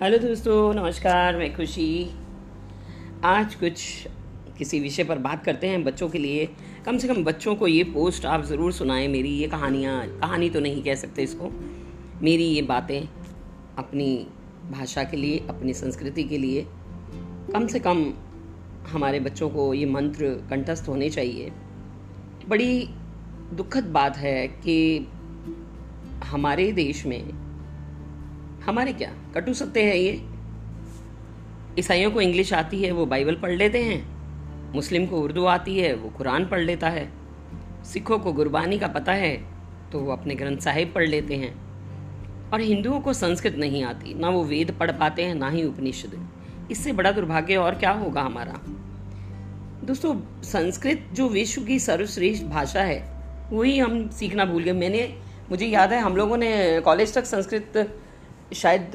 Hello दोस्तों, नमस्कार, मैं खुशी। आज कुछ किसी विषय पर बात करते हैं बच्चों के लिए। कम से कम बच्चों को ये पोस्ट आप ज़रूर सुनाएँ, मेरी ये कहानियाँ। कहानी तो नहीं कह सकते इसको। मेरी ये बातें अपनी भाषा के लिए, अपनी संस्कृति के लिए। कम से कम हमारे बच्चों को ये मंत्र कंठस्थ होने चाहिए। बड़ी दुखद बात है कि हमारे देश में हमारे क्या? कटु सत्य है ये? ईसाइयों को इंग्लिश आती है, वो बाइबल पढ़ लेते हैं। मुस्लिम को उर्दू आती है, वो कुरान पढ़ लेता है। सिखों को गुरबानी का पता है तो वो अपने ग्रंथ साहिब पढ़ लेते हैं। और हिंदुओं को संस्कृत नहीं आती, ना वो वेद पढ़ पाते हैं, ना ही उपनिषद। इससे बड़ा दुर्भाग्य और क्या होगा हमारा? दोस्तों, संस्कृत जो विश्व की सर्वश्रेष्ठ भाषा है, वही हम सीखना भूल गए। मैंने, मुझे याद है, हम लोगों ने कॉलेज तक संस्कृत शायद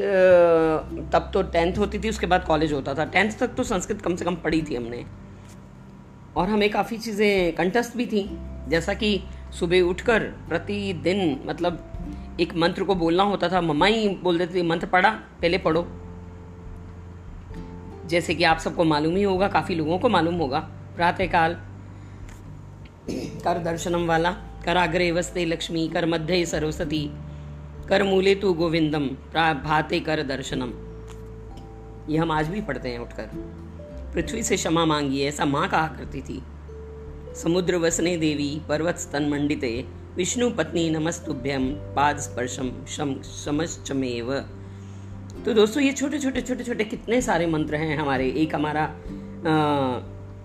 तब तो टेंथ होती थी, उसके बाद कॉलेज होता था। टेंथ तक तो संस्कृत कम से कम पढ़ी थी हमने। और हमें काफ़ी चीज़ें कंटस्ट भी थी। जैसा कि सुबह उठकर प्रतिदिन मतलब एक मंत्र को बोलना होता था, मम्मा ही बोल देती थी, मंत्र पढ़ा, पहले पढ़ो। जैसे कि आप सबको मालूम ही होगा, काफ़ी लोगों को मालूम होगा, प्रातःकाल, कर दर्शनम वाला, कर कराग्रे वस्ते लक्ष्मी, कर मध्य सरस्वती कर मूले तू गोविंदम भाते कर दर्शनम। ये हम आज भी पढ़ते हैं उठकर। पृथ्वी से क्षमा मांगी, ऐसा माँ कहा करती थी। समुद्र वसने देवी, पर्वत स्तन मंडिते, विष्णु पत्नी नमस्तुभ्यम, पाद स्पर्शम शम समश्चमेव। तो दोस्तों, ये छोटे छोटे छोटे छोटे कितने सारे मंत्र हैं हमारे। एक हमारा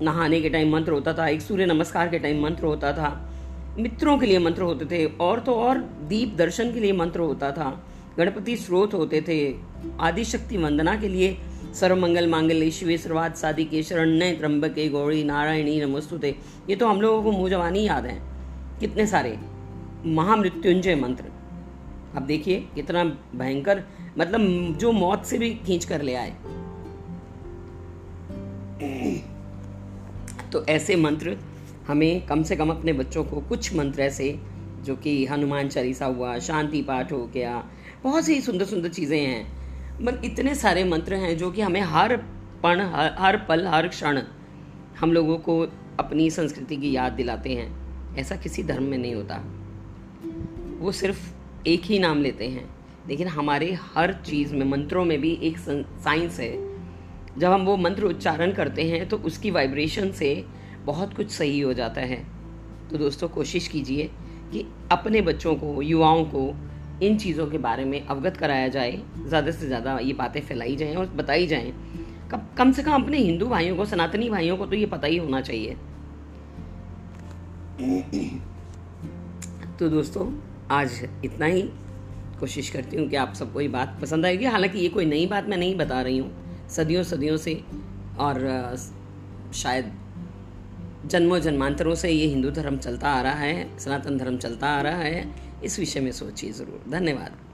नहाने के टाइम मंत्र होता था, एक सूर्य नमस्कार के टाइम मंत्र होता था। मित्रों के लिए मंत्र होते थे। और तो और दीप दर्शन के लिए मंत्र होता था। गणपति स्रोत होते थे। आदि शक्ति वंदना के लिए सर्वमंगल मांगल्य, शिवे सर्वाद सादी के शरण्य त्र्यंबके गौड़ी नारायणी नमस्तुते। ये तो हम लोगों को मुँह जवानी याद है। कितने सारे महामृत्युंजय मंत्र। अब देखिए, कितना भयंकर मतलब जो मौत से भी खींच कर ले आए। तो ऐसे मंत्र हमें कम से कम अपने बच्चों को कुछ मंत्र ऐसे, जो कि हनुमान चालीसा हुआ, शांति पाठ हो गया, बहुत सी सुंदर सुंदर चीज़ें हैं। मतलब इतने सारे मंत्र हैं जो कि हमें हर पल हर पल, हर क्षण हम लोगों को अपनी संस्कृति की याद दिलाते हैं। ऐसा किसी धर्म में नहीं होता। वो सिर्फ़ एक ही नाम लेते हैं। लेकिन हमारे हर चीज़ में, मंत्रों में भी एक साइंस है। जब हम वो मंत्र उच्चारण करते हैं तो उसकी वाइब्रेशन से बहुत कुछ सही हो जाता है। तो दोस्तों, कोशिश कीजिए कि अपने बच्चों को, युवाओं को इन चीज़ों के बारे में अवगत कराया जाए। ज़्यादा से ज़्यादा ये बातें फैलाई जाएँ और बताई जाएँ। कब कम से कम अपने हिंदू भाइयों को, सनातनी भाइयों को तो ये पता ही होना चाहिए। तो दोस्तों, आज इतना ही। कोशिश करती हूँ कि आप सबको ये बात पसंद आएगी। हालाँकि ये कोई नई बात मैं नहीं बता रही हूँ। सदियों सदियों से और, शायद जन्मों जन्मांतरों से ये हिंदू धर्म चलता आ रहा है, सनातन धर्म चलता आ रहा है, इस विषय में सोचिए ज़रूर। धन्यवाद।